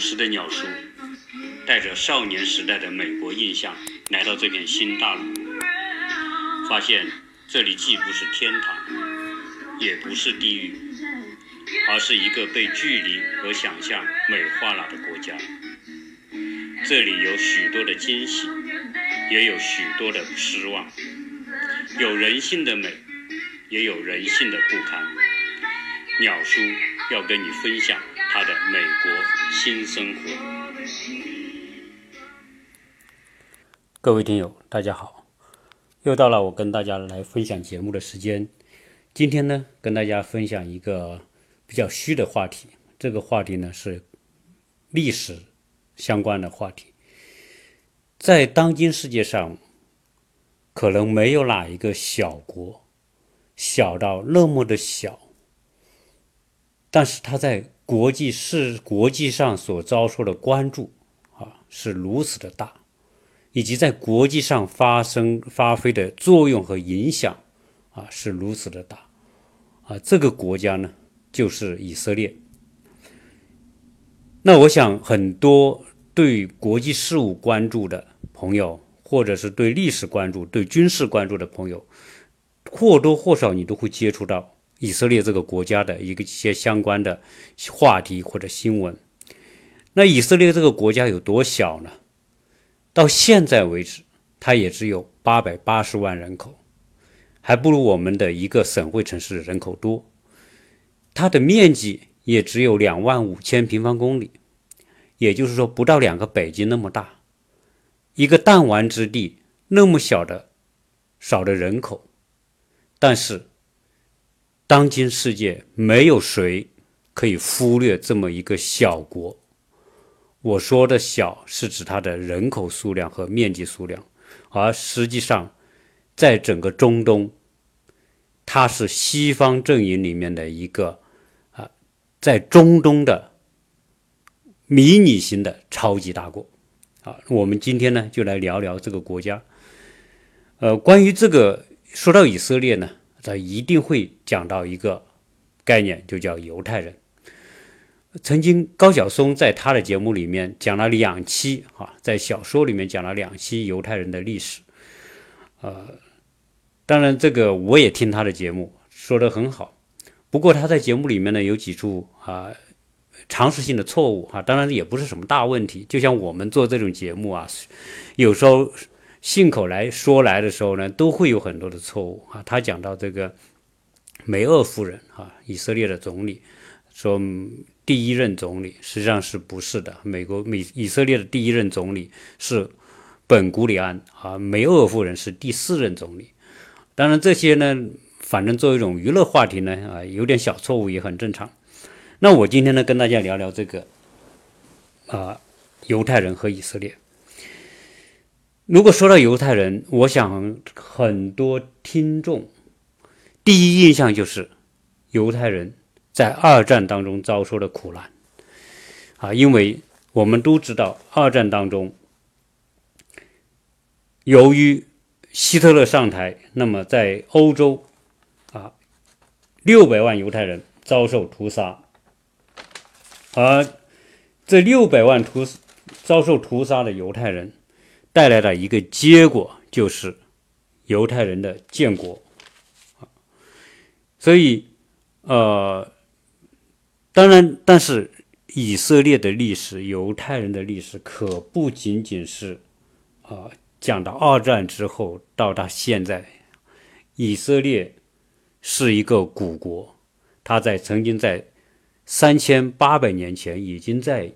时的鸟叔带着少年时代的美国印象来到这片新大陆，发现这里既不是天堂，也不是地狱，而是一个被距离和想象美化了的国家。这里有许多的惊喜，也有许多的失望，有人性的美，也有人性的不堪。鸟叔要跟你分享他的美国新生活。各位听友，大家好，又到了我跟大家来分享节目的时间。今天呢，跟大家分享一个比较虚的话题，这个话题呢是历史。相关的话题，在当今世界上，可能没有哪一个小国小到那么的小，但是它在国际是国际上所遭受的关注啊是如此的大，以及在国际上发生发挥的作用和影响啊是如此的大啊，这个国家呢就是以色列。那我想很多。对国际事务关注的朋友，或者是对历史关注、对军事关注的朋友，或多或少你都会接触到以色列这个国家的一个一些相关的话题或者新闻。那以色列这个国家有多小呢？到现在为止，它也只有八百八十万人口，还不如我们的一个省会城市人口多。它的面积也只有两万五千平方公里。也就是说，不到两个北京那么大，一个弹丸之地，那么小的少的人口，但是当今世界没有谁可以忽略这么一个小国。我说的小是指它的人口数量和面积数量，而实际上，在整个中东，它是西方阵营里面的一个啊，在中东的。迷你型的超级大国，啊，我们今天呢就来聊聊这个国家。呃，关于这个说到以色列呢，他一定会讲到一个概念，就叫犹太人。曾经高晓松在他的节目里面讲了两期，哈，在小说里面讲了两期犹太人的历史。呃，当然这个我也听他的节目，说的很好。不过他在节目里面呢有几处啊。常识性的错误啊，当然也不是什么大问题。就像我们做这种节目啊，有时候信口来说来的时候呢，都会有很多的错误啊。他讲到这个梅厄夫人啊，以色列的总理，说第一任总理实际上是不是的？美国美以色列的第一任总理是本古里安啊，梅厄夫人是第四任总理。当然这些呢，反正作为一种娱乐话题呢，啊，有点小错误也很正常。那我今天呢，跟大家聊聊这个啊，犹太人和以色列。如果说到犹太人，我想很多听众第一印象就是犹太人在二战当中遭受的苦难啊，因为我们都知道二战当中，由于希特勒上台，那么在欧洲啊，六百万犹太人遭受屠杀。而这六百万屠遭受屠杀的犹太人带来的一个结果，就是犹太人的建国。所以，呃，当然，但是以色列的历史、犹太人的历史，可不仅仅是啊讲到二战之后到达现在，以色列是一个古国，他在曾经在。三千八百年前，已经在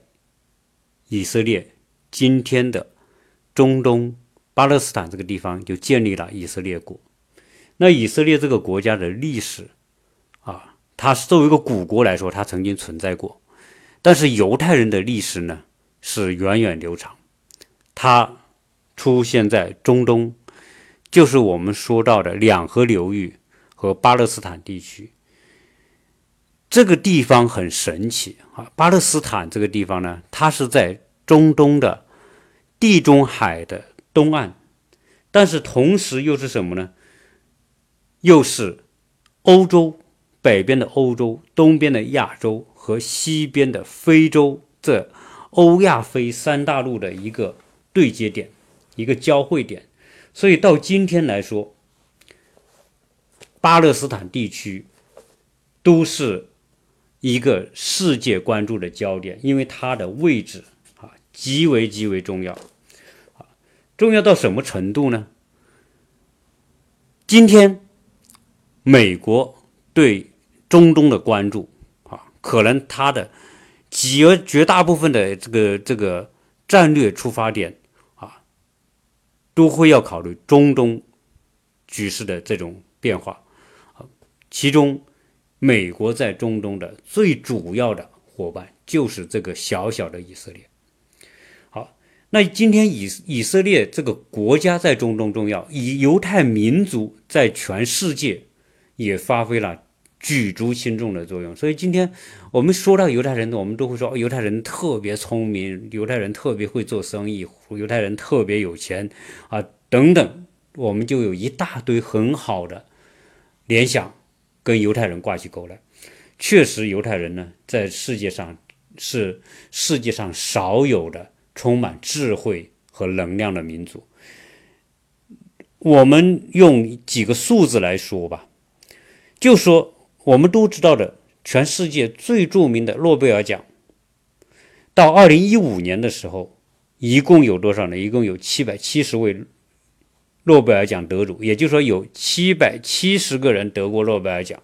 以色列今天的中东巴勒斯坦这个地方就建立了以色列国。那以色列这个国家的历史，它是作为一个古国来说，它曾经存在过。但是犹太人的历史呢，是源远流长，它出现在中东，就是我们说到的两河流域和巴勒斯坦地区。这个地方很神奇啊！巴勒斯坦这个地方呢，它是在中东的地中海的东岸，但是同时又是什么呢？又是欧洲北边的欧洲、东边的亚洲和西边的非洲这欧亚非三大陆的一个对接点，一个交汇点。所以到今天来说，巴勒斯坦地区都是一个世界关注的焦点，因为它的位置啊极为极为重要，重要到什么程度呢？今天美国对中东的关注啊，可能它的绝绝大部分的这个这个战略出发点啊。都会要考虑中东局势的这种变化，啊，其中美国在中东的最主要的伙伴就是这个小小的以色列。好，那今天以以色列这个国家在中东重要，以犹太民族在全世界也发挥了。举足轻重的作用，所以今天我们说到犹太人，我们都会说犹太人特别聪明，犹太人特别会做生意，犹太人特别有钱啊等等，我们就有一大堆很好的联想跟犹太人挂起钩来。确实，犹太人呢在世界上是世界上少有的充满智慧和能量的民族。我们用几个数字来说吧，就说。我们都知道的，全世界最著名的诺贝尔奖，到二零一五年的时候，一共有多少呢？一共有七百七十位诺贝尔奖得主，也就是说有七百七十个人得过诺贝尔奖。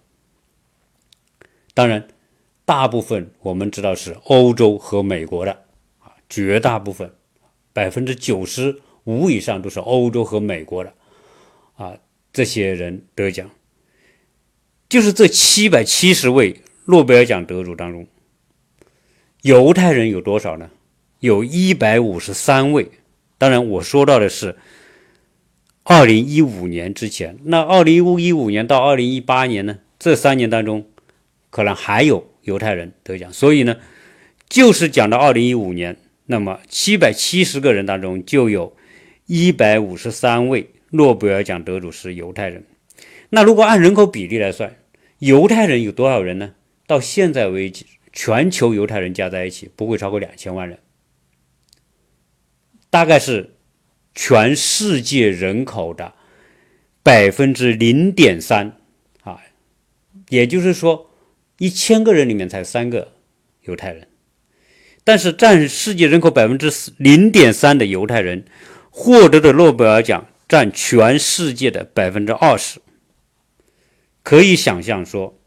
当然，大部分我们知道是欧洲和美国的啊，绝大部分百分之九十五以上都是欧洲和美国的啊，这些人得奖。就是这七百七十位诺贝尔奖得主当中，犹太人有多少呢？有一百五十三位。当然，我说到的是二零一五年之前。那二零一五年到二零一八年呢？这三年当中，可能还有犹太人得奖。所以呢，就是讲到二零一五年，那么七百七十个人当中，就有一百五十三位诺贝尔奖得主是犹太人。那如果按人口比例来算，犹太人有多少人呢？到现在为止，全球犹太人加在一起不会超过两千万人，大概是全世界人口的百分之零点三啊，也就是说，一千个人里面才三个犹太人，但是占世界人口百分之零点三的犹太人获得的诺贝尔奖占全世界的百分之二十。可以想象说，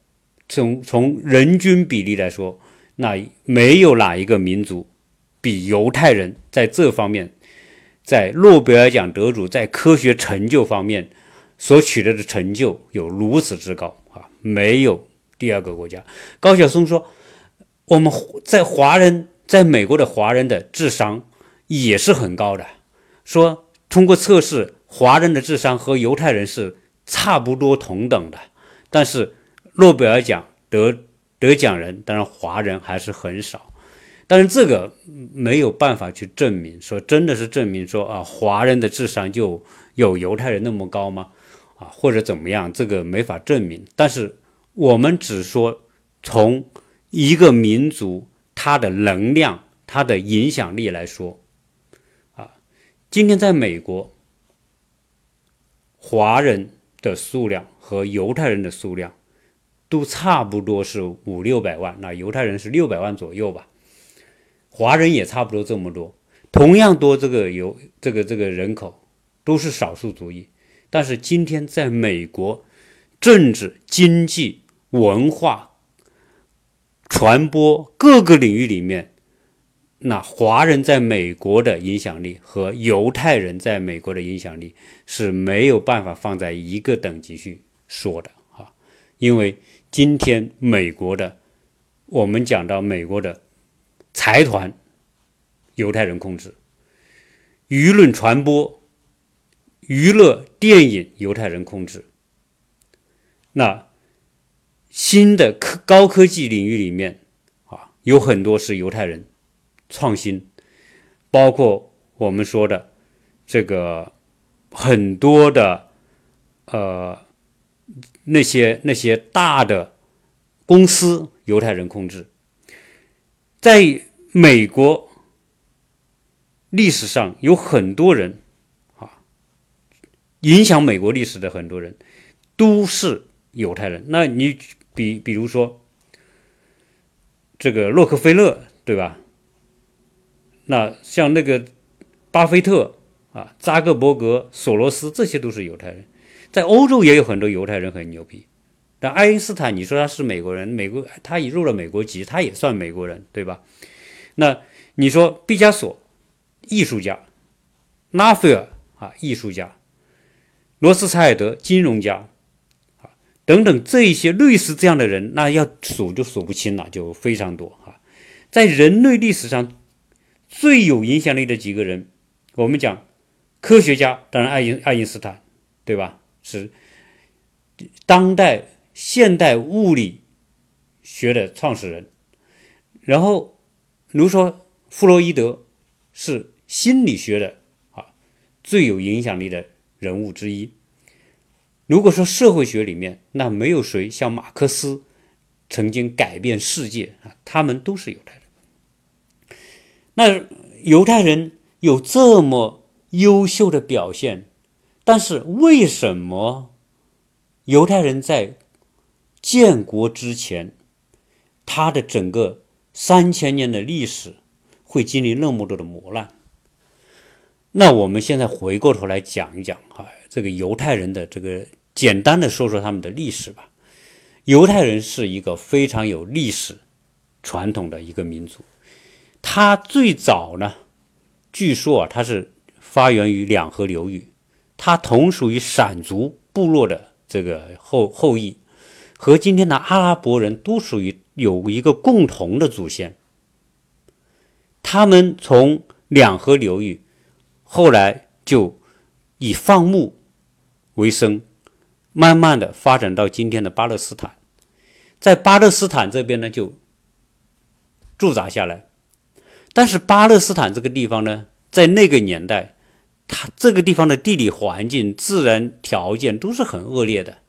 从从人均比例来说，那没有哪一个民族比犹太人在这方面，在诺贝尔奖得主在科学成就方面所取得的成就有如此之高啊！没有第二个国家。高晓松说，我们在华人在美国的华人的智商也是很高的，说通过测试，华人的智商和犹太人是差不多同等的。但是诺贝尔奖得得奖人，当然华人还是很少。但是这个没有办法去证明，说真的是证明说啊，华人的智商就有犹太人那么高吗？啊，或者怎么样？这个没法证明。但是我们只说从一个民族它的能量、它的影响力来说，啊，今天在美国，华人的数量。和犹太人的数量都差不多是五六百万，那犹太人是六百万左右吧，华人也差不多这么多，同样多这个犹这个这个人口都是少数族裔，但是今天在美国政治、经济、文化、传播各个领域里面。那华人在美国的影响力和犹太人在美国的影响力是没有办法放在一个等级去说的啊，因为今天美国的，我们讲到美国的财团，犹太人控制；舆论传播、娱乐、电影，犹太人控制。那新的科高科技领域里面啊，有很多是犹太人。创新，包括我们说的这个很多的呃那些那些大的公司，犹太人控制。在美国历史上有很多人啊，影响美国历史的很多人都是犹太人。那你比比如说这个洛克菲勒，对吧？那像那个巴菲特啊、扎克伯格、索罗斯，这些都是犹太人。在欧洲也有很多犹太人很牛逼。但爱因斯坦，你说他是美国人，美国他已入了美国籍，他也算美国人，对吧？那你说毕加索，艺术家；拉斐尔啊，艺术家；罗斯柴尔德，金融家，啊，等等这一些类似这样的人，那要数就数不清了，就非常多啊。在人类历史上最有影响力的几个人，我们讲科学家，当然爱因爱因斯坦，对吧？是当代现代物理学的创始人，然后比如说弗洛伊德是心理学的啊最有影响力的人物之一。如果说社会学里面，那没有谁像马克思曾经改变世界啊，他们都是犹太人。那犹太人有这么优秀的表现。但是为什么犹太人在建国之前，他的整个三千年的历史会经历那么多的磨难？那我们现在回过头来讲一讲啊，这个犹太人的这个简单的说说他们的历史吧。犹太人是一个非常有历史传统的一个民族，他最早呢，据说啊，他是发源于两河流域。他同属于闪族部落的这个后后裔，和今天的阿拉伯人都属于有一个共同的祖先。他们从两河流域，后来就以放牧为生，慢慢的发展到今天的巴勒斯坦，在巴勒斯坦这边呢就驻扎下来。但是巴勒斯坦这个地方呢，在那个年代。它这个地方的地理环境、自然条件都是很恶劣的，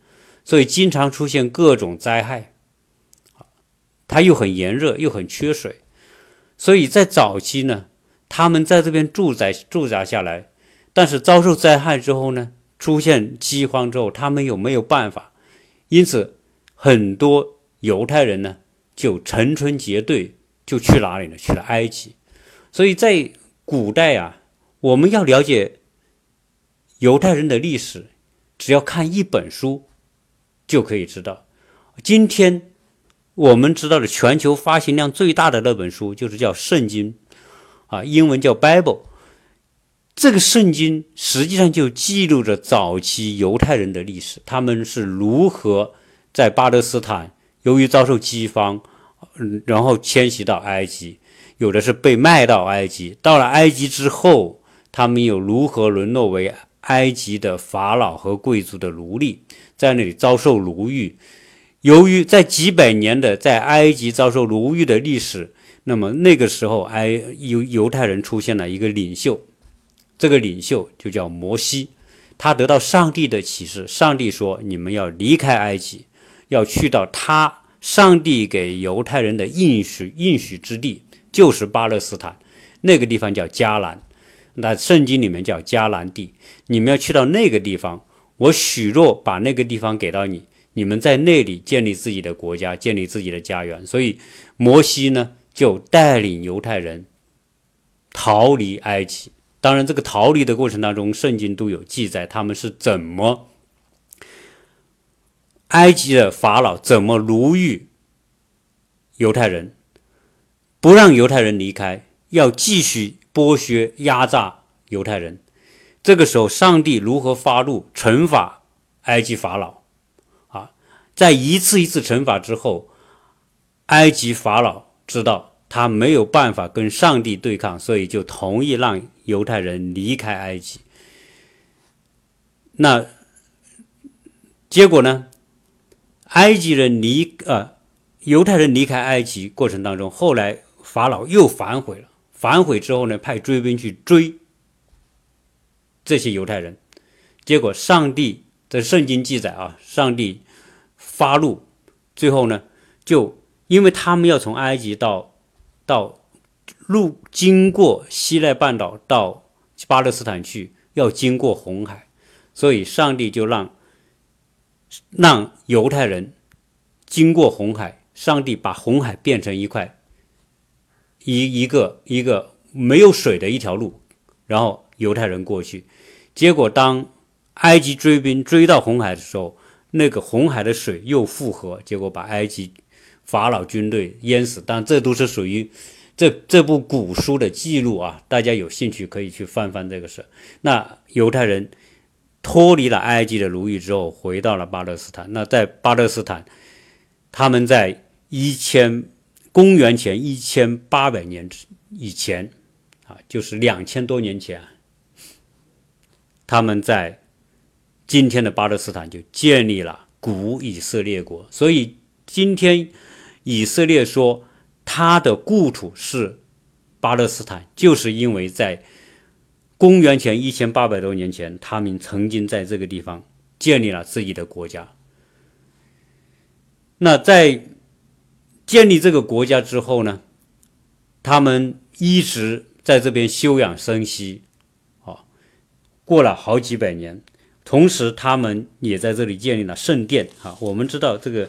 所以经常出现各种灾害。它又很炎热，又很缺水，所以在早期呢，他们在这边住在驻扎下来，但是遭受灾害之后呢，出现饥荒之后，他们又没有办法，因此很多犹太人呢就成群结队就去哪里呢？去了埃及。所以在古代啊。我们要了解犹太人的历史，只要看一本书就可以知道。今天我们知道的全球发行量最大的那本书，就是叫《圣经》，啊，英文叫 Bible。这个圣经实际上就记录着早期犹太人的历史，他们是如何在巴勒斯坦由于遭受饥荒，然后迁徙到埃及，有的是被卖到埃及，到了埃及之后。他们又如何沦落为埃及的法老和贵族的奴隶，在那里遭受奴役？由于在几百年的在埃及遭受奴役的历史，那么那个时候埃犹犹太人出现了一个领袖，这个领袖就叫摩西，他得到上帝的启示，上帝说：“你们要离开埃及，要去到他上帝给犹太人的应许应许之地，就是巴勒斯坦，那个地方叫迦南。”那圣经里面叫迦南地，你们要去到那个地方，我许诺把那个地方给到你，你们在那里建立自己的国家，建立自己的家园。所以摩西呢就带领犹太人逃离埃及。当然，这个逃离的过程当中，圣经都有记载，他们是怎么埃及的法老怎么奴役犹太人，不让犹太人离开，要继续。剥削、压榨犹太人，这个时候，上帝如何发怒惩罚埃及法老？啊，在一次一次惩罚之后，埃及法老知道他没有办法跟上帝对抗，所以就同意让犹太人离开埃及。那结果呢？埃及人离呃，犹太人离开埃及过程当中，后来法老又反悔了。反悔之后呢，派追兵去追这些犹太人，结果上帝的圣经记载啊，上帝发怒，最后呢，就因为他们要从埃及到到路经过西奈半岛到巴勒斯坦去，要经过红海，所以上帝就让让犹太人经过红海，上帝把红海变成一块一一个一个没有水的一条路，然后犹太人过去。结果当埃及追兵追到红海的时候，那个红海的水又复合，结果把埃及法老军队淹死。但这都是属于这这部古书的记录啊，大家有兴趣可以去翻翻这个事。那犹太人脱离了埃及的奴役之后，回到了巴勒斯坦。那在巴勒斯坦，他们在一千公元前一千八百年以前啊，就是两千多年前，他们在。今天的巴勒斯坦就建立了古以色列国，所以今天以色列说他的故土是巴勒斯坦，就是因为在公元前一千八百多年前，他们曾经在这个地方建立了自己的国家。那在建立这个国家之后呢，他们一直在这边休养生息，啊，过了好几百年。同时，他们也在这里建立了圣殿。哈，我们知道这个，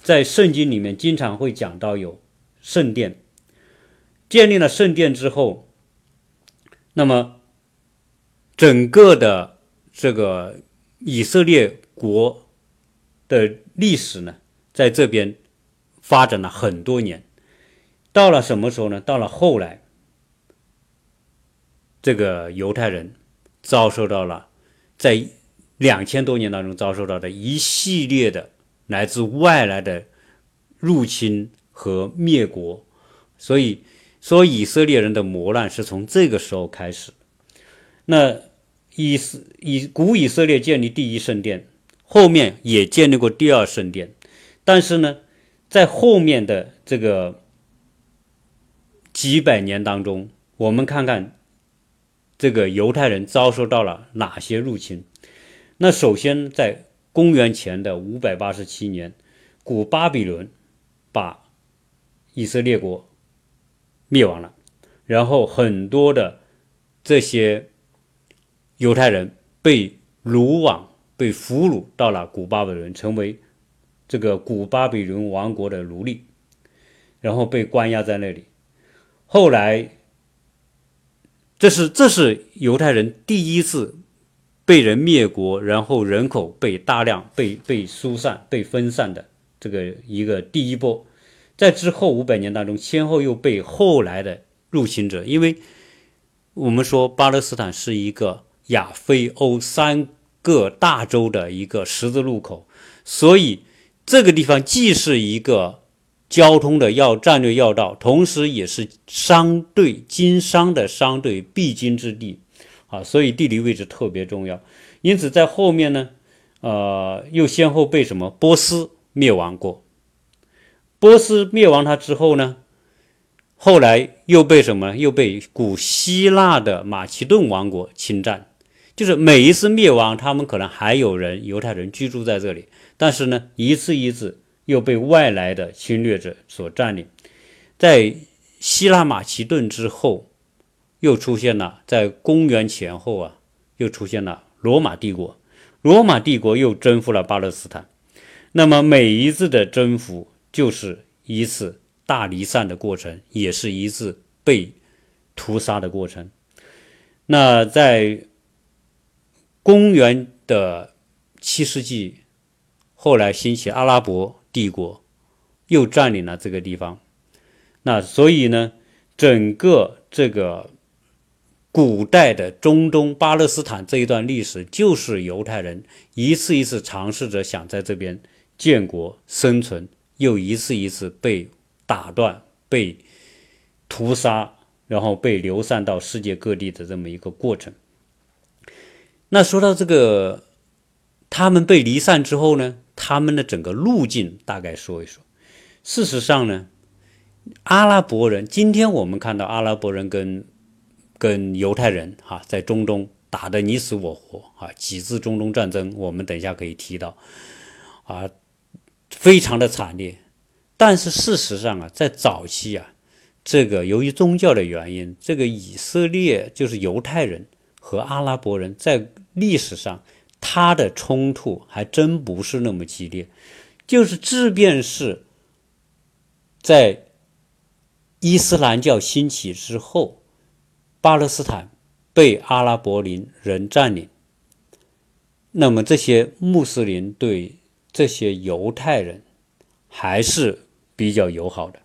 在圣经里面经常会讲到有圣殿。建立了圣殿之后，那么整个的这个以色列国的历史呢，在这边发展了很多年。到了什么时候呢？到了后来，这个犹太人遭受到了在。两千多年当中遭受到的一系列的来自外来的入侵和灭国，所以说以色列人的磨难是从这个时候开始。那以以古以色列建立第一圣殿，后面也建立过第二圣殿，但是呢，在后面的这个几百年当中，我们看看这个犹太人遭受到了哪些入侵。那首先，在公元前的五百八十七年，古巴比伦把以色列国灭亡了，然后很多的这些犹太人被掳往、被俘虏到了古巴比伦，成为这个古巴比伦王国的奴隶，然后被关押在那里。后来，这是这是犹太人第一次。被人灭国，然后人口被大量被被疏散、被分散的这个一个第一波，在之后五百年当中，先后又被后来的入侵者，因为我们说巴勒斯坦是一个亚非欧三个大洲的一个十字路口，所以这个地方既是一个交通的要战略要道，同时也是商队经商的商队必经之地。啊，所以地理位置特别重要，因此在后面呢，呃，又先后被什么波斯灭亡过。波斯灭亡它之后呢，后来又被什么？又被古希腊的马其顿王国侵占。就是每一次灭亡，他们可能还有人犹太人居住在这里，但是呢，一次一次又被外来的侵略者所占领。在希腊马其顿之后。又出现了，在公元前后啊，又出现了罗马帝国。罗马帝国又征服了巴勒斯坦。那么每一次的征服，就是一次大离散的过程，也是一次被屠杀的过程。那在公元的七世纪，后来兴起阿拉伯帝国，又占领了这个地方。那所以呢，整个这个。古代的中东巴勒斯坦这一段历史，就是犹太人一次一次尝试着想在这边建国生存，又一次一次被打断、被屠杀，然后被流散到世界各地的这么一个过程。那说到这个，他们被离散之后呢，他们的整个路径大概说一说。事实上呢，阿拉伯人，今天我们看到阿拉伯人跟跟犹太人哈在中东打得你死我活啊，几次中东战争，我们等一下可以提到啊，非常的惨烈。但是事实上啊，在早期啊，这个由于宗教的原因，这个以色列就是犹太人和阿拉伯人在历史上他的冲突还真不是那么激烈，就是即便是在伊斯兰教兴起之后，巴勒斯坦被阿拉伯人占领，那么这些穆斯林对这些犹太人还是比较友好的。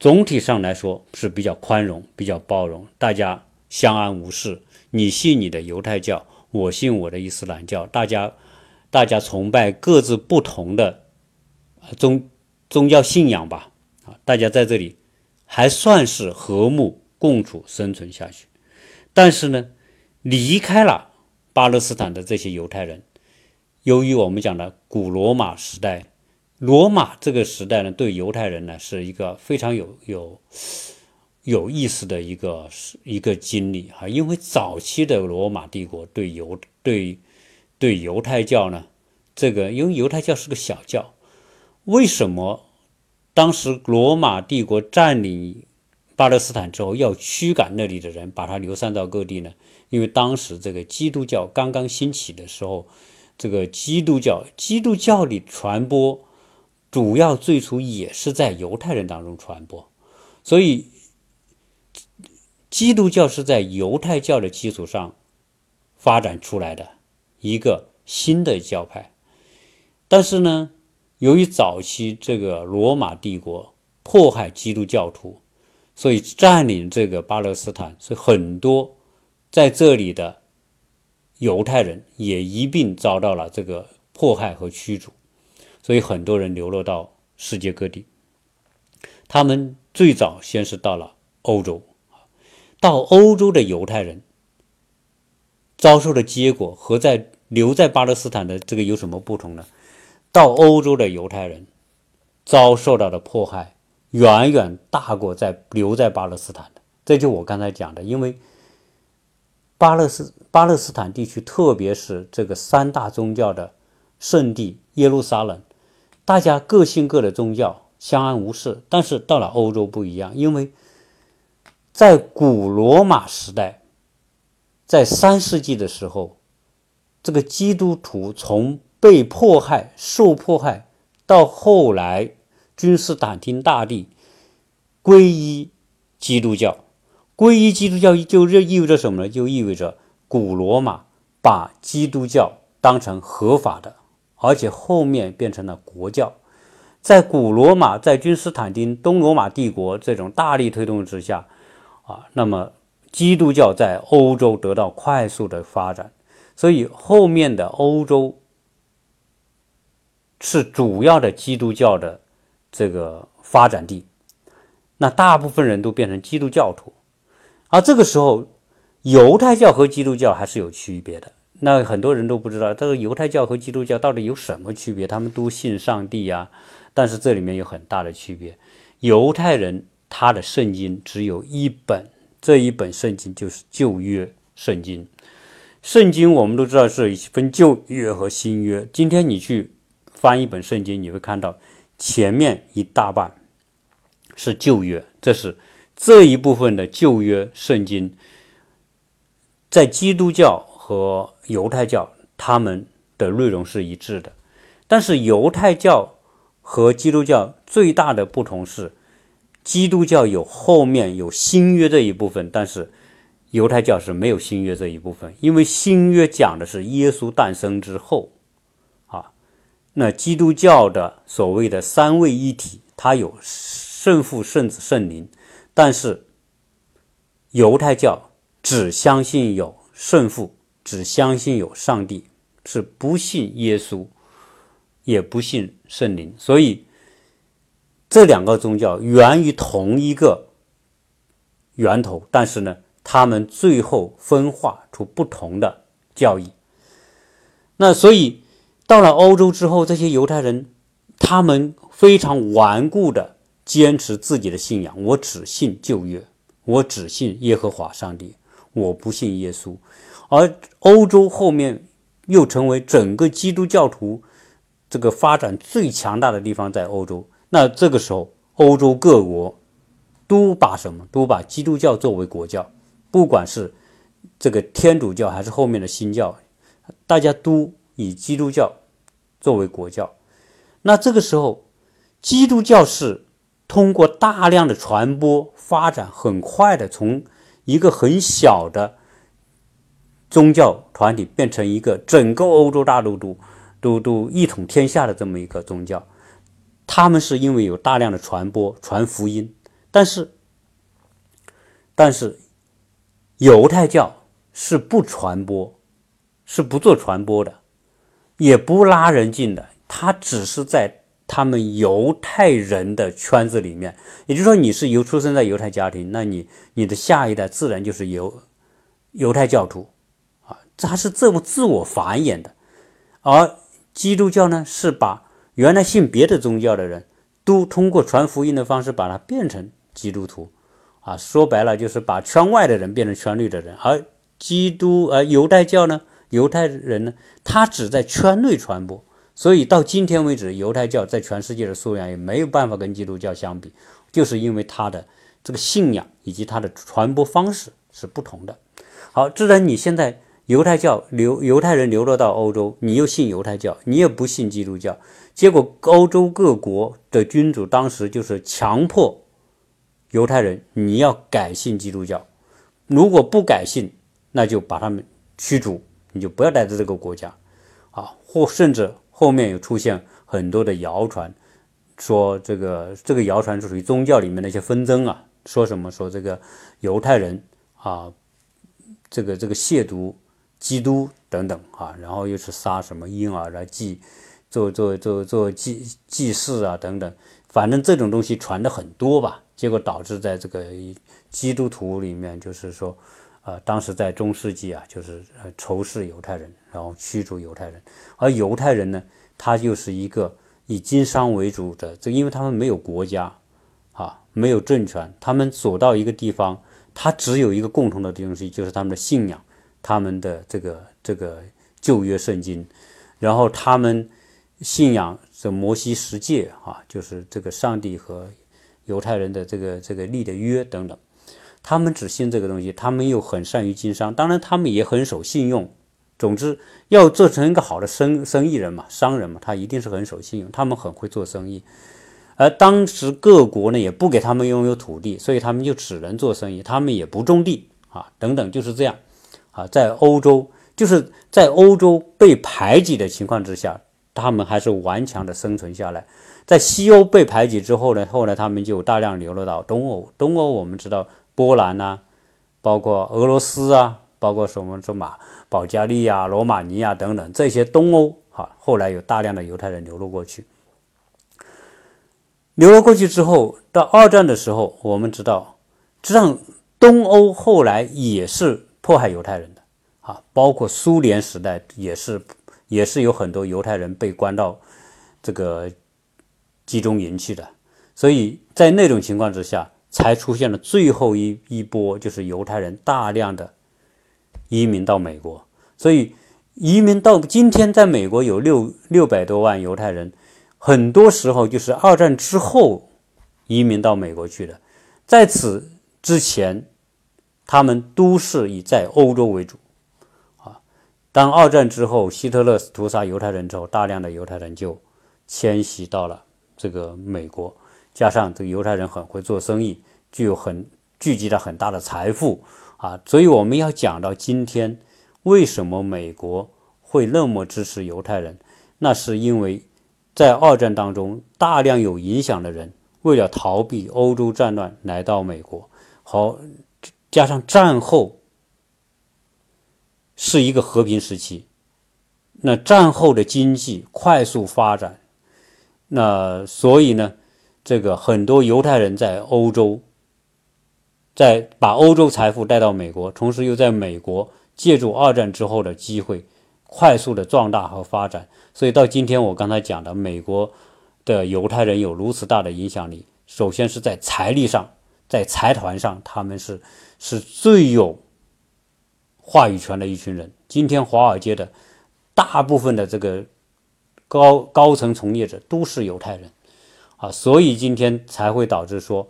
总体上来说是比较宽容、比较包容，大家相安无事。你信你的犹太教，我信我的伊斯兰教，大家大家崇拜各自不同的宗宗教信仰吧。啊，大家在这里还算是和睦共处生存下去。但是呢，离开了巴勒斯坦的这些犹太人，由于我们讲的古罗马时代。罗马这个时代呢，对犹太人呢是一个非常有有有意思的一个一个经历啊，因为早期的罗马帝国对犹对对犹太教呢，这个因为犹太教是个小教，为什么当时罗马帝国占领巴勒斯坦之后要驱赶那里的人，把他流散到各地呢？因为当时这个基督教刚刚兴起的时候，这个基督教基督教里传播。主要最初也是在犹太人当中传播，所以基督教是在犹太教的基础上发展出来的一个新的教派。但是呢，由于早期这个罗马帝国迫害基督教徒，所以占领这个巴勒斯坦，所以很多在这里的犹太人也一并遭到了这个迫害和驱逐。所以很多人流落到世界各地，他们最早先是到了欧洲，到欧洲的犹太人遭受的结果和在留在巴勒斯坦的这个有什么不同呢？到欧洲的犹太人遭受到的迫害远远大过在留在巴勒斯坦的。这就我刚才讲的，因为巴勒斯巴勒斯坦地区，特别是这个三大宗教的圣地耶路撒冷。大家各信各的宗教，相安无事。但是到了欧洲不一样，因为在古罗马时代，在三世纪的时候，这个基督徒从被迫害、受迫害，到后来君士坦丁大帝皈依基督教，皈依基督教就意味着什么呢？就意味着古罗马把基督教当成合法的。而且后面变成了国教，在古罗马、在君士坦丁、东罗马帝国这种大力推动之下，啊，那么基督教在欧洲得到快速的发展，所以后面的欧洲是主要的基督教的这个发展地，那大部分人都变成基督教徒，而这个时候，犹太教和基督教还是有区别的。那很多人都不知道这个犹太教和基督教到底有什么区别？他们都信上帝呀，但是这里面有很大的区别。犹太人他的圣经只有一本，这一本圣经就是旧约圣经。圣经我们都知道是分旧约和新约。今天你去翻一本圣经，你会看到前面一大半是旧约，这是这一部分的旧约圣经，在基督教。和犹太教他们的内容是一致的，但是犹太教和基督教最大的不同是，基督教有后面有新约这一部分，但是犹太教是没有新约这一部分，因为新约讲的是耶稣诞生之后，啊，那基督教的所谓的三位一体，它有圣父、圣子、圣灵，但是犹太教只相信有圣父。只相信有上帝，是不信耶稣，也不信圣灵。所以这两个宗教源于同一个源头，但是呢，他们最后分化出不同的教义。那所以到了欧洲之后，这些犹太人他们非常顽固的坚持自己的信仰，我只信旧约，我只信耶和华上帝，我不信耶稣。而欧洲后面又成为整个基督教徒这个发展最强大的地方，在欧洲。那这个时候，欧洲各国都把什么？都把基督教作为国教，不管是这个天主教还是后面的新教，大家都以基督教作为国教。那这个时候，基督教是通过大量的传播发展，很快的从一个很小的宗教团体变成一个整个欧洲大陆都都都一统天下的这么一个宗教。他们是因为有大量的传播传福音，但是但是犹太教是不传播，是不做传播的，也不拉人进的。他只是在他们犹太人的圈子里面，也就是说，你是犹出生在犹太家庭，那你你的下一代自然就是犹犹太教徒啊，他是这么自我繁衍的。而基督教呢，是把原来信别的宗教的人都通过传福音的方式把它变成基督徒啊，说白了就是把圈外的人变成圈内的人，而基督呃犹太教呢，犹太人呢，他只在圈内传播。所以到今天为止，犹太教在全世界的数量也没有办法跟基督教相比，就是因为他的这个信仰以及他的传播方式是不同的。好，自然你现在犹太教流犹太人流落到欧洲，你又信犹太教，你也不信基督教，结果欧洲各国的君主当时就是强迫犹太人你要改信基督教，如果不改信，那就把他们驱逐，你就不要待在这个国家啊，或甚至。后面有出现很多的谣传，说这个这个谣传是属于宗教里面的一些纷争啊，说什么说这个犹太人啊，这个这个亵渎基督等等啊，然后又是杀什么婴儿来祭，做做做做祭祭祀啊等等，反正这种东西传的很多吧，结果导致在这个基督徒里面就是说。呃，当时在中世纪啊，就是呃仇视犹太人，然后驱逐犹太人。而犹太人呢，他就是一个以经商为主的，这因为他们没有国家，啊，没有政权，他们走到一个地方，他只有一个共同的东西，就是他们的信仰，他们的这个这个旧约圣经，然后他们信仰这摩西十诫啊，就是这个上帝和犹太人的这个这个立的约等等。他们只信这个东西，他们又很善于经商，当然他们也很守信用。总之，要做成一个好的生生意人嘛，商人嘛，他一定是很守信用。他们很会做生意，而当时各国呢也不给他们拥有土地，所以他们就只能做生意，他们也不种地啊，等等就是这样啊。在欧洲，就是在欧洲被排挤的情况之下，他们还是顽强的生存下来。在西欧被排挤之后呢，后来他们就大量流落到东欧。东欧我们知道。波兰呐，包括俄罗斯啊，包括什么什么保加利亚、罗马尼亚等等这些东欧，哈，后来有大量的犹太人流落过去。流落过去之后，到二战的时候，我们知道，实际上东欧后来也是迫害犹太人的，啊，包括苏联时代也是，也是有很多犹太人被关到这个集中营去的。所以在那种情况之下。才出现了最后一一波，就是犹太人大量的移民到美国。所以移民到今天，在美国有六六百多万犹太人，很多时候就是二战之后移民到美国去的。在此之前，他们都是以在欧洲为主。当二战之后，希特勒屠杀犹太人之后，大量的犹太人就迁徙到了这个美国。加上这个犹太人很会做生意，具有很聚集了很大的财富啊，所以我们要讲到今天，为什么美国会那么支持犹太人？那是因为在二战当中，大量有影响的人为了逃避欧洲战乱来到美国，好加上战后是一个和平时期，那战后的经济快速发展，那所以呢？这个很多犹太人在欧洲，在把欧洲财富带到美国，同时又在美国借助二战之后的机会，快速的壮大和发展。所以到今天我刚才讲的，美国的犹太人有如此大的影响力，首先是在财力上，在财团上，他们是是最有话语权的一群人。今天华尔街的大部分的这个高高层从业者都是犹太人。啊，所以今天才会导致说，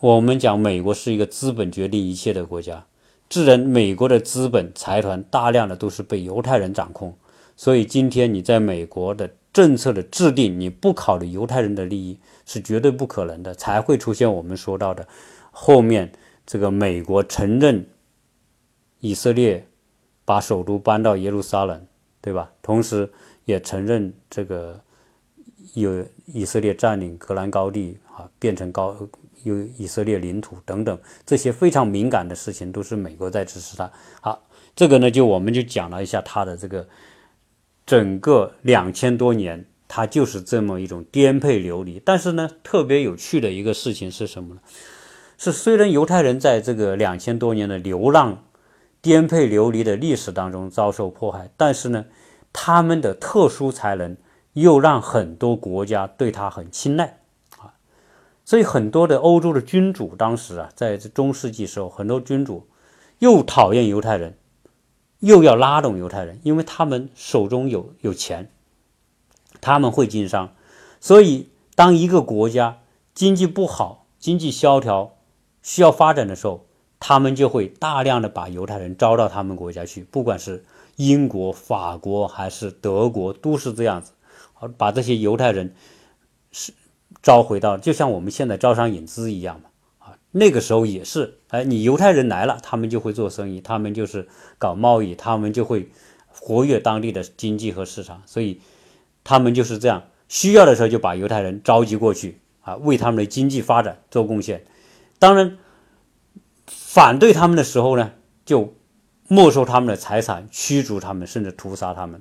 我们讲美国是一个资本决定一切的国家，自然美国的资本财团大量的都是被犹太人掌控，所以今天你在美国的政策的制定，你不考虑犹太人的利益是绝对不可能的，才会出现我们说到的后面这个美国承认以色列把首都搬到耶路撒冷，对吧？同时也承认这个有以色列占领格兰高地啊，变成高。有以色列领土等等这些非常敏感的事情，都是美国在支持他。好，这个呢，就我们就讲了一下他的这个整个两千多年，他就是这么一种颠沛流离。但是呢，特别有趣的一个事情是什么呢？是虽然犹太人在这个两千多年的流浪、颠沛流离的历史当中遭受迫害，但是呢，他们的特殊才能又让很多国家对他很青睐啊。所以很多的欧洲的君主当时啊，在中世纪时候，很多君主又讨厌犹太人，又要拉拢犹太人，因为他们手中有有钱，他们会经商。所以当一个国家经济不好、经济萧条、需要发展的时候，他们就会大量的把犹太人招到他们国家去，不管是英国、法国还是德国，都是这样子，把这些犹太人是。招回到，就像我们现在招商引资一样嘛，啊，那个时候也是，哎，你犹太人来了，他们就会做生意，他们就是搞贸易，他们就会活跃当地的经济和市场，所以他们就是这样，需要的时候就把犹太人召集过去，啊，为他们的经济发展做贡献。当然，反对他们的时候呢，就没收他们的财产，驱逐他们，甚至屠杀他们，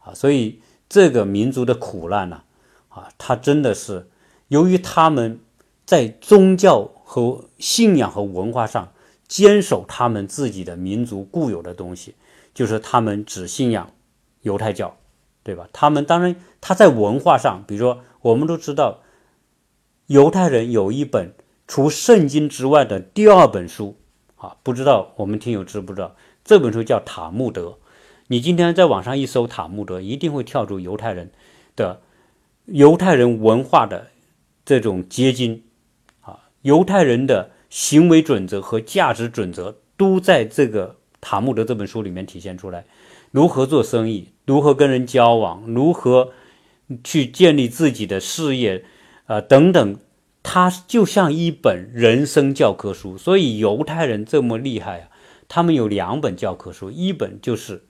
啊，所以这个民族的苦难呢，啊，他真的是。由于他们在宗教和信仰和文化上坚守他们自己的民族固有的东西，就是他们只信仰犹太教，对吧？他们当然他在文化上，比如说我们都知道，犹太人有一本除圣经之外的第二本书啊，不知道我们听友知不知道？这本书叫塔木德。你今天在网上一搜塔木德，一定会跳出犹太人的犹太人文化的。这种结晶，啊，犹太人的行为准则和价值准则都在这个塔木德这本书里面体现出来。如何做生意，如何跟人交往，如何去建立自己的事业，啊，等等，它就像一本人生教科书。所以犹太人这么厉害啊，他们有两本教科书，一本就是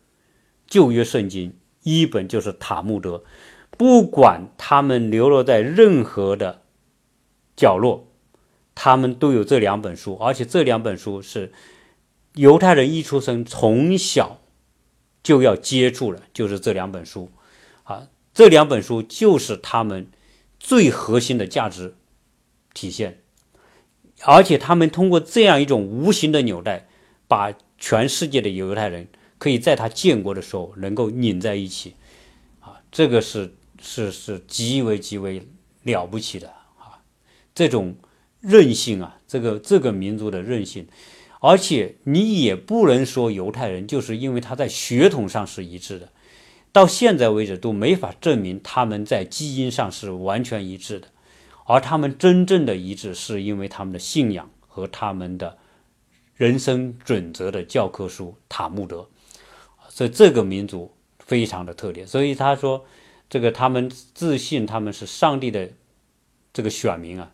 旧约圣经，一本就是塔木德。不管他们流落在任何的。角落，他们都有这两本书，而且这两本书是犹太人一出生从小就要接触的，就是这两本书啊，这两本书就是他们最核心的价值体现，而且他们通过这样一种无形的纽带，把全世界的犹太人可以在他建国的时候能够拧在一起。啊，这个是是是极为极为了不起的啊。这种韧性啊，这个这个民族的韧性，而且你也不能说犹太人就是因为他在血统上是一致的，到现在为止都没法证明他们在基因上是完全一致的，而他们真正的一致是因为他们的信仰和他们的人生准则的教科书塔木德，所以这个民族非常的特点。所以他说，这个他们自信他们是上帝的这个选民啊。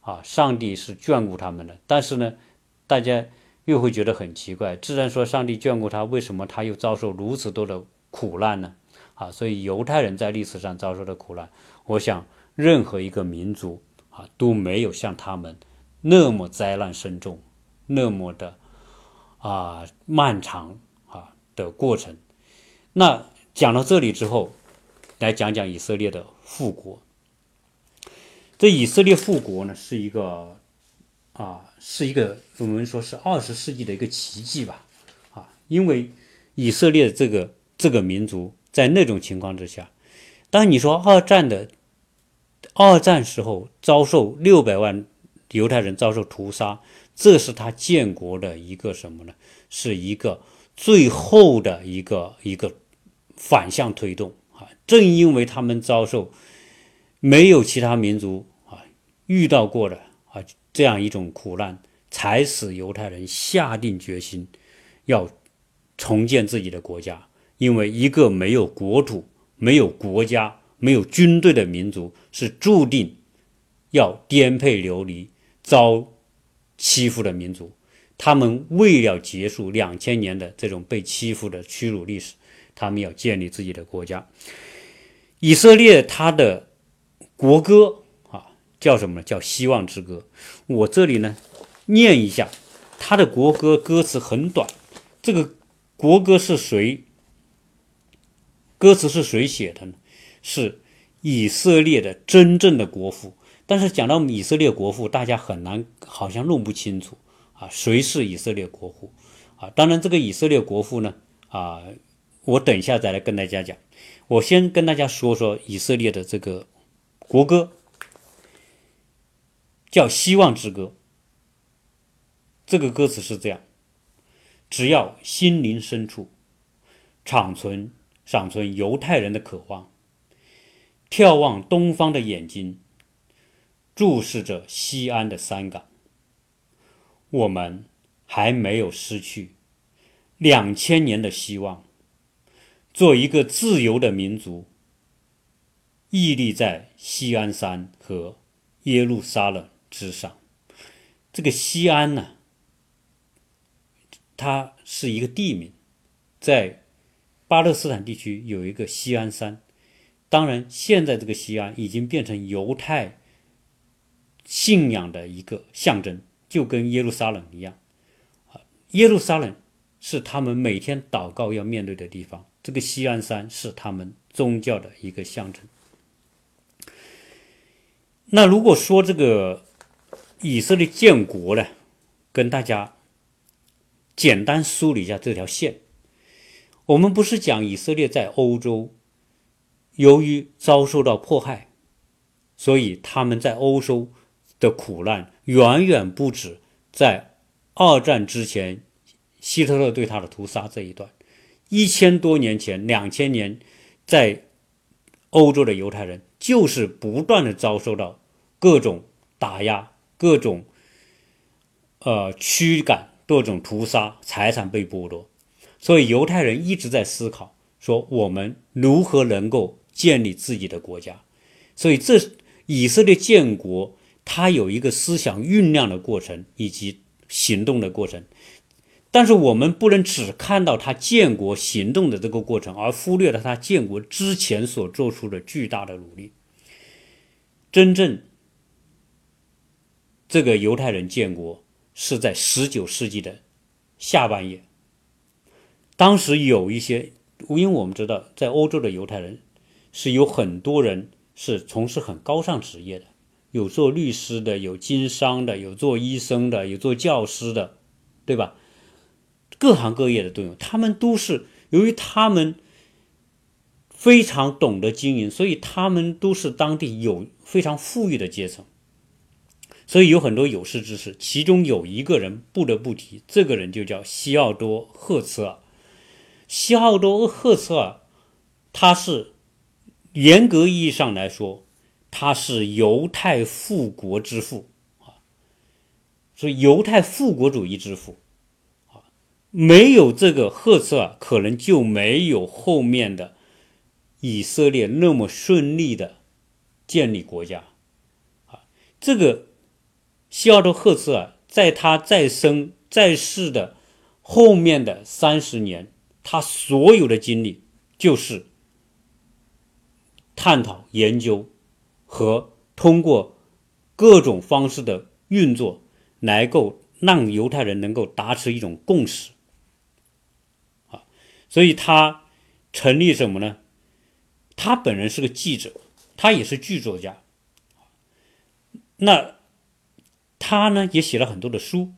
啊，上帝是眷顾他们的，但是呢，大家又会觉得很奇怪。既然说上帝眷顾他，为什么他又遭受如此多的苦难呢？啊，所以犹太人在历史上遭受的苦难，我想任何一个民族啊都没有像他们那么灾难深重，那么的啊漫长啊的过程。那讲到这里之后，来讲讲以色列的复国。这以色列复国呢，是一个啊，是一个我们说是二十世纪的一个奇迹吧，啊，因为以色列这个这个民族在那种情况之下，当你说二战的二战时候遭受六百万犹太人遭受屠杀，这是他建国的一个什么呢？是一个最后的一个一个反向推动啊，正因为他们遭受。没有其他民族啊遇到过的啊这样一种苦难，才使犹太人下定决心要重建自己的国家。因为一个没有国土、没有国家、没有军队的民族，是注定要颠沛流离、遭欺负的民族。他们为了结束两千年的这种被欺负的屈辱历史，他们要建立自己的国家。以色列他的国歌啊叫什么呢？叫《希望之歌》。我这里呢念一下他的国歌，歌词很短。这个国歌是谁？歌词是谁写的呢？是以色列的真正的国父。但是讲到以色列国父，大家很难，好像弄不清楚啊，谁是以色列国父啊？当然，这个以色列国父呢，啊，我等一下再来跟大家讲。我先跟大家说说以色列的这个国歌，叫《希望之歌》。这个歌词是这样：只要心灵深处长存。长存犹太人的渴望，眺望东方的眼睛，注视着西安的山岗。我们还没有失去两千年的希望，做一个自由的民族，屹立在西安山和耶路撒冷之上。这个西安呢，它是一个地名，在。巴勒斯坦地区有一个西安山，当然，现在这个西安已经变成犹太信仰的一个象征，就跟耶路撒冷一样。啊，耶路撒冷是他们每天祷告要面对的地方，这个西安山是他们宗教的一个象征。那如果说这个以色列建国呢，跟大家简单梳理一下这条线。我们不是讲以色列在欧洲，由于遭受到迫害，所以他们在欧洲的苦难远远不止在二战之前希特勒对他的屠杀这一段。一千多年前，两千年，在欧洲的犹太人就是不断的遭受到各种打压、各种呃驱赶、各种屠杀、财产被剥夺。所以犹太人一直在思考，说我们如何能够建立自己的国家。所以这以色列建国，它有一个思想酝酿的过程以及行动的过程。但是我们不能只看到他建国行动的这个过程，而忽略了他建国之前所做出的巨大的努力。真正这个犹太人建国是在十九世纪的下半叶。当时有一些，因为我们知道，在欧洲的犹太人是有很多人是从事很高尚职业的，有做律师的，有经商的，有做医生的，有做教师的，对吧？各行各业的都有。他们都是由于他们非常懂得经营，所以他们都是当地有非常富裕的阶层。所以有很多有识之士，其中有一个人不得不提，这个人就叫西奥多·赫茨尔。西奥多·赫茨尔，他是严格意义上来说，他是犹太复国之父啊，所以犹太复国主义之父啊，没有这个赫茨尔，可能就没有后面的以色列那么顺利的建立国家啊。这个西奥多·赫茨尔在他再生在世的后面的三十年。他所有的精力就是探讨、研究和通过各种方式的运作，来够让犹太人能够达成一种共识。啊，所以他成立什么呢？他本人是个记者，他也是剧作家。那他呢，也写了很多的书。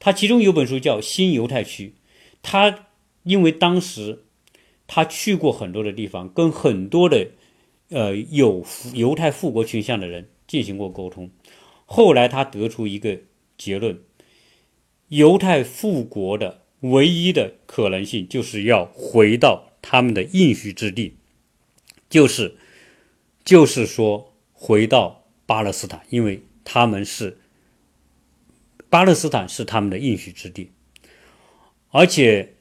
他其中有本书叫《新犹太区》，他。因为当时他去过很多的地方，跟很多的呃有犹太复国倾向的人进行过沟通，后来他得出一个结论：犹太复国的唯一的可能性就是要回到他们的应许之地，就是就是说回到巴勒斯坦，因为他们是巴勒斯坦是他们的应许之地，而且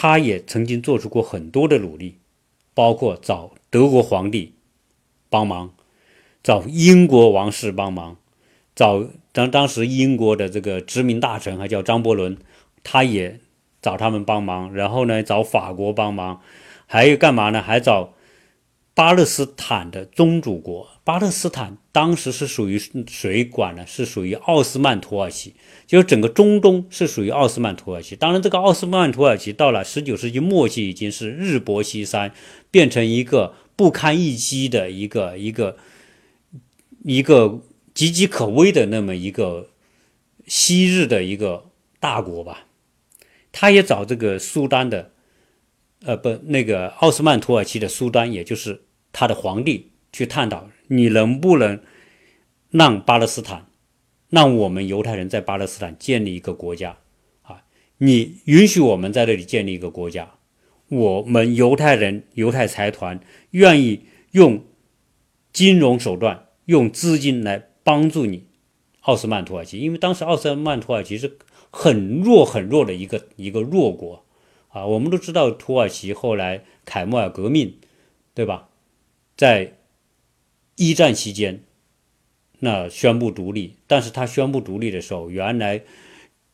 他也曾经做出过很多的努力，包括找德国皇帝帮忙，找英国王室帮忙，找当当时英国的这个殖民大臣还叫张伯伦，他也找他们帮忙，然后呢找法国帮忙，还有干嘛呢？还找。巴勒斯坦的宗主国，巴勒斯坦当时是属于谁管呢？是属于奥斯曼土耳其，就是整个中东是属于奥斯曼土耳其。当然，这个奥斯曼土耳其到了十九世纪末期，已经是日薄西山，变成一个不堪一击的一个一个一个岌岌可危的那么一个昔日的一个大国吧。他也找这个苏丹的，呃，不，那个奥斯曼土耳其的苏丹，也就是。他的皇帝去探讨，你能不能让巴勒斯坦，让我们犹太人在巴勒斯坦建立一个国家啊？你允许我们在这里建立一个国家，我们犹太人、犹太财团愿意用金融手段、用资金来帮助你，奥斯曼土耳其，因为当时奥斯曼土耳其是很弱很弱的一个一个弱国啊。我们都知道土耳其后来凯末尔革命，对吧？在一战期间，那宣布独立，但是他宣布独立的时候，原来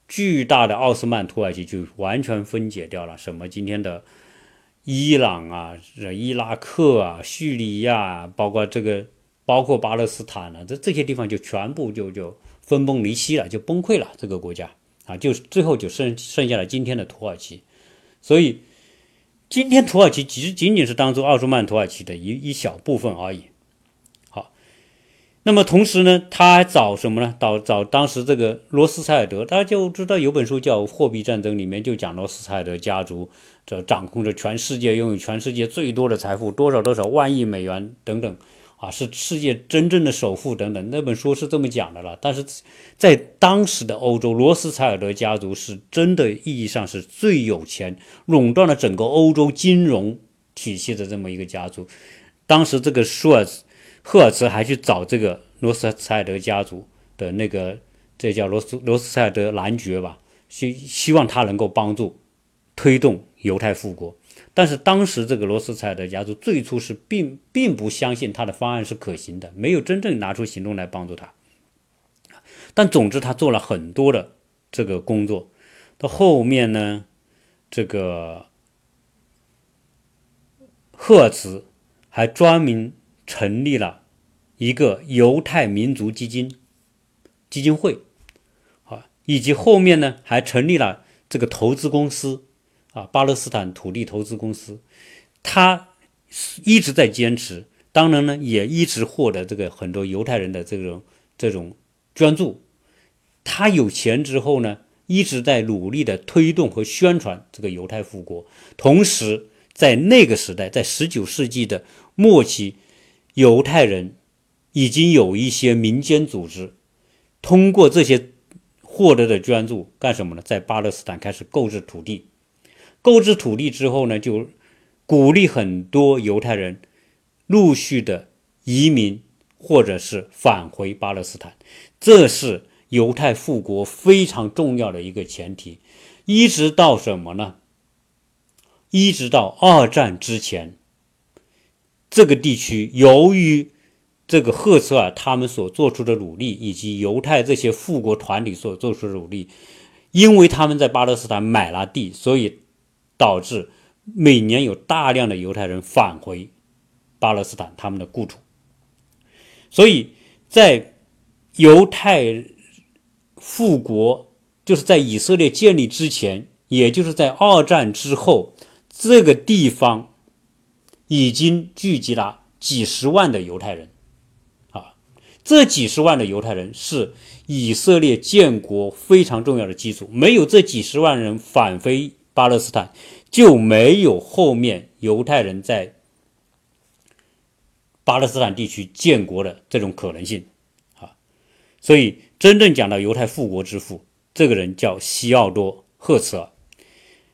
巨大的奥斯曼土耳其就完全分解掉了。什么今天的伊朗啊、伊拉克啊、叙利亚，包括这个，包括巴勒斯坦啊，这这些地方就全部就就分崩离析了，就崩溃了。这个国家啊，就最后就剩剩下了今天的土耳其，所以。今天土耳其其实仅仅是当做奥斯曼土耳其的一一小部分而已。好，那么同时呢，他还找什么呢？找找当时这个罗斯柴尔德，大家就知道有本书叫《货币战争》，里面就讲罗斯柴尔德家族这掌控着全世界，拥有全世界最多的财富，多少多少万亿美元等等。啊，是世界真正的首富等等，那本书是这么讲的了。但是在当时的欧洲，罗斯柴尔德家族是真的意义上是最有钱，垄断了整个欧洲金融体系的这么一个家族。当时这个舒尔赫尔茨还去找这个罗斯柴尔德家族的那个，这叫罗斯罗斯柴尔德男爵吧，希希望他能够帮助推动犹太复国。但是当时这个罗斯柴尔德家族最初是并并不相信他的方案是可行的，没有真正拿出行动来帮助他。但总之他做了很多的这个工作。到后面呢，这个赫尔茨还专门成立了一个犹太民族基金基金会，啊，以及后面呢还成立了这个投资公司。啊，巴勒斯坦土地投资公司，他一直在坚持，当然呢，也一直获得这个很多犹太人的这种这种捐助。他有钱之后呢，一直在努力的推动和宣传这个犹太复国。同时，在那个时代，在十九世纪的末期，犹太人已经有一些民间组织，通过这些获得的捐助干什么呢？在巴勒斯坦开始购置土地。购置土地之后呢，就鼓励很多犹太人陆续的移民或者是返回巴勒斯坦，这是犹太复国非常重要的一个前提。一直到什么呢？一直到二战之前，这个地区由于这个赫茨尔他们所做出的努力，以及犹太这些复国团体所做出的努力，因为他们在巴勒斯坦买了地，所以。导致每年有大量的犹太人返回巴勒斯坦他们的故土，所以在犹太复国，就是在以色列建立之前，也就是在二战之后，这个地方已经聚集了几十万的犹太人，啊，这几十万的犹太人是以色列建国非常重要的基础，没有这几十万人返回。巴勒斯坦就没有后面犹太人在巴勒斯坦地区建国的这种可能性啊，所以真正讲到犹太复国之父，这个人叫西奥多·赫茨尔。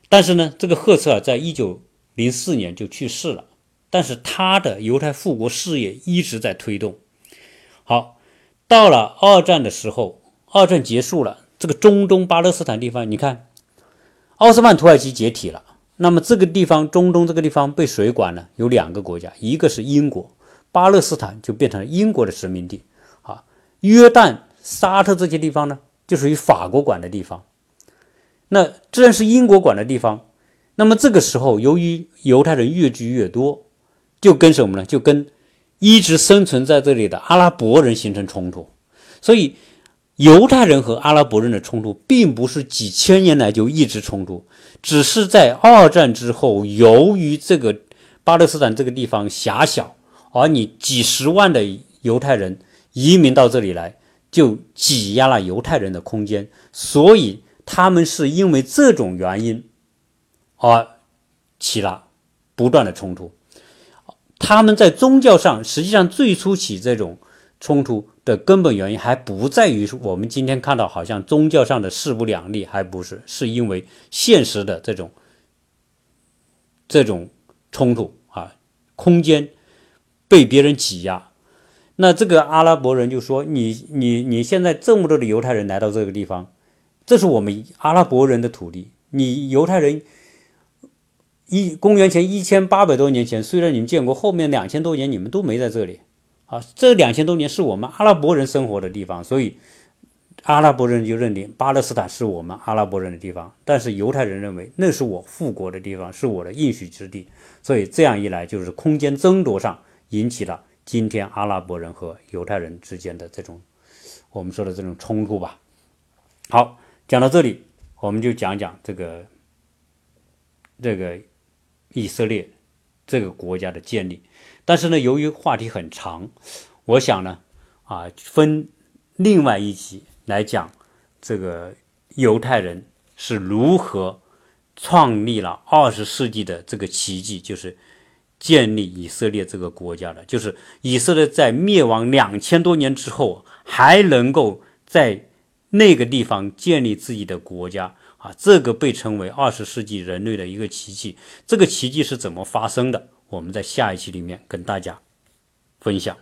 但是呢，这个赫茨尔在一九零四年就去世了，但是他的犹太复国事业一直在推动。好，到了二战的时候，二战结束了，这个中东巴勒斯坦地方，你看，奥斯曼土耳其解体了，那么这个地方中东这个地方被谁管呢？有两个国家，一个是英国，巴勒斯坦就变成了英国的殖民地啊。约旦、沙特这些地方呢，就属于法国管的地方。那既然是英国管的地方，那么这个时候，由于犹太人越聚越多，就跟什么呢？就跟一直生存在这里的阿拉伯人形成冲突，所以。犹太人和阿拉伯人的冲突，并不是几千年来就一直冲突，只是在二战之后，由于这个巴勒斯坦这个地方狭小，而你几十万的犹太人移民到这里来，就挤压了犹太人的空间，所以他们是因为这种原因而起了不断的冲突。他们在宗教上，实际上最初起这种。冲突的根本原因还不在于我们今天看到好像宗教上的势不两立，还不是，是因为现实的这种这种冲突啊，空间被别人挤压。那这个阿拉伯人就说：“你你你现在这么多的犹太人来到这个地方，这是我们阿拉伯人的土地。你犹太人一公元前一千八百多年前，虽然你们建国，后面两千多年你们都没在这里。”啊，这两千多年是我们阿拉伯人生活的地方，所以阿拉伯人就认定巴勒斯坦是我们阿拉伯人的地方。但是犹太人认为那是我复国的地方，是我的应许之地。所以这样一来，就是空间争夺上引起了今天阿拉伯人和犹太人之间的这种我们说的这种冲突吧。好，讲到这里，我们就讲讲这个这个以色列这个国家的建立。但是呢，由于话题很长，我想呢，啊，分另外一集来讲，这个犹太人是如何创立了二十世纪的这个奇迹，就是建立以色列这个国家的，就是以色列在灭亡两千多年之后，还能够在那个地方建立自己的国家，啊，这个被称为二十世纪人类的一个奇迹。这个奇迹是怎么发生的？我们在下一期里面跟大家分享。